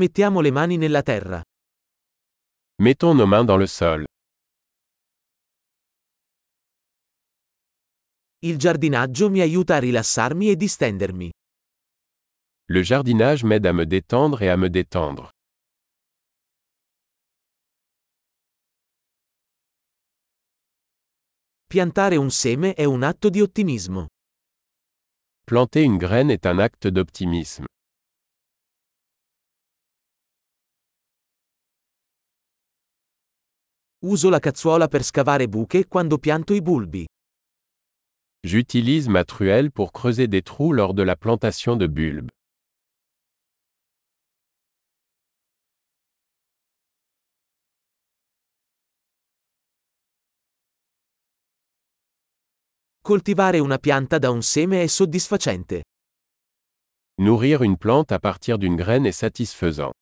Mettiamo le mani nella terra. Mettons nos mains dans le sol. Il giardinaggio mi aiuta a rilassarmi e distendermi. Le jardinage m'aide à me détendre et à me détendre. Piantare un seme è un atto di ottimismo. Planter une graine est un acte d'optimisme. Uso la cazzuola per scavare buche quando pianto i bulbi. J'utilise ma truelle pour creuser des trous lors de la plantation de bulbes. Coltivare una pianta da un seme è soddisfacente. Nourrir une plante à partir d'une graine est satisfaisant.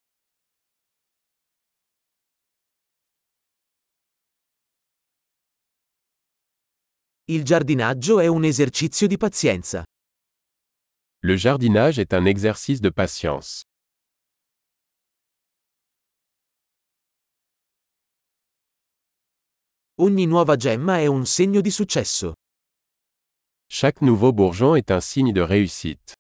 Il giardinaggio è un esercizio di pazienza. Le jardinage est un exercice de patience. Ogni nuova gemma è un segno di successo. Chaque nouveau bourgeon est un signe de réussite.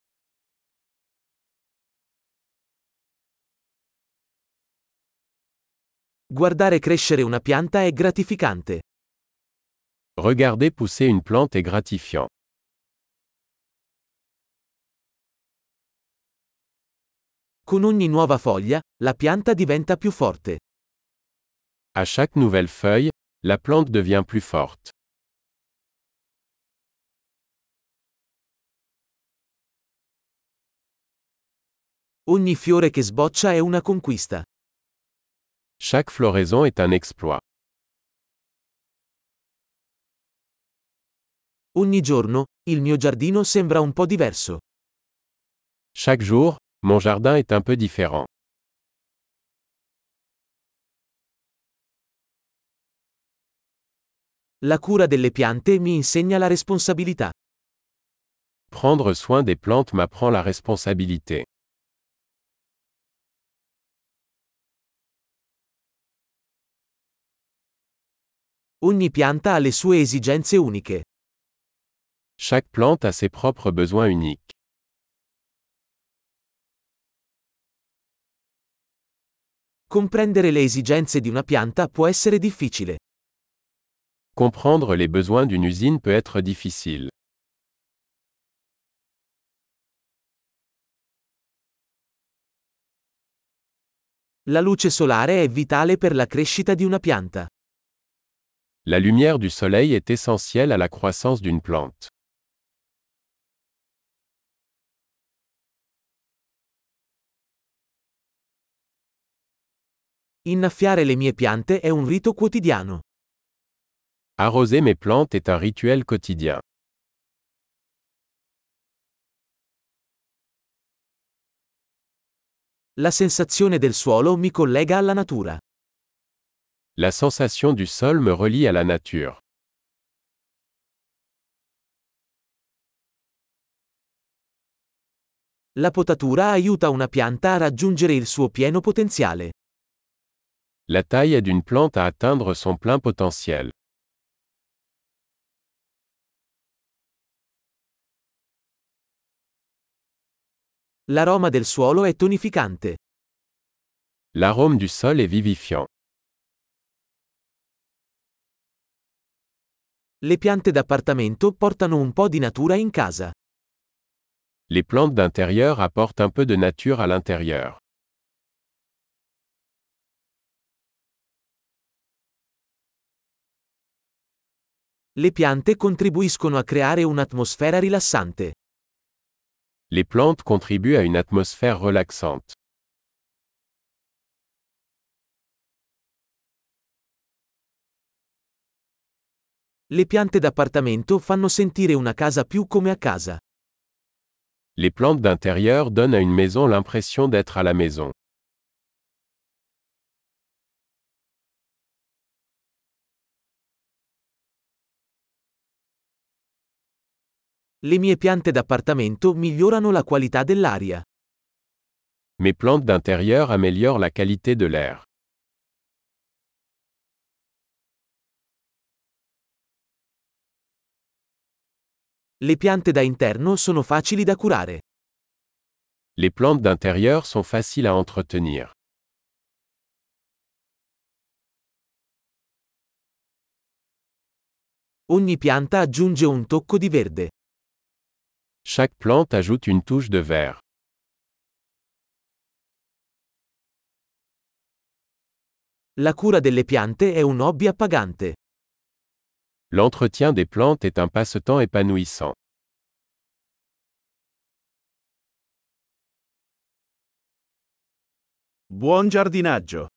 Guardare crescere una pianta è gratificante. Regarder pousser une plante est gratifiant. Con ogni nuova foglia, la pianta diventa più forte. À chaque nouvelle feuille, la plante devient plus forte. Ogni fiore che sboccia è una conquista. Chaque floraison est un exploit. Ogni giorno, il mio giardino sembra un po' diverso. Chaque jour, mon jardin est un peu différent. La cura delle piante mi insegna la responsabilità. Prendre soin des plantes m'apprend la responsabilité. Ogni pianta ha le sue esigenze uniche. Chaque plante a ses propres besoins uniques. Comprendere le esigenze di una pianta può essere difficile. Comprendre les besoins d'une usine peut être difficile. La luce solare è vitale per la crescita di una pianta. La lumière du soleil est essentielle à la croissance d'une plante. Innaffiare le mie piante è un rito quotidiano. Arroser mes plantes est un rituel quotidien. La sensazione del suolo mi collega alla natura. La sensation du sol me relie à la nature. La potatura aiuta una pianta a raggiungere il suo pieno potenziale. La taille aide une plante à atteindre son plein potentiel. L'aroma del suolo è tonificante. L'arôme du sol est vivifiant. Le piante d'appartamento portano un po' di natura in casa. Les plantes d'intérieur apportent un peu de nature à l'intérieur. Le piante contribuiscono a creare un'atmosfera rilassante. Les plantes contribuent à une atmosphère relaxante. Le piante d'appartamento fanno sentire una casa più come a casa. Les plantes d'intérieur donnent à une maison l'impression d'être à la maison. Le mie piante d'appartamento migliorano la qualità dell'aria. Mes plantes d'intérieur améliorent la qualité de l'air. Le piante da interno sono facili da curare. Les plantes d'intérieur sont faciles à entretenir. Ogni pianta aggiunge un tocco di verde. Chaque plante ajoute une touche de vert. La cura delle piante è un hobby appagante. L'entretien des plantes est un passe-temps épanouissant. Buon giardinaggio!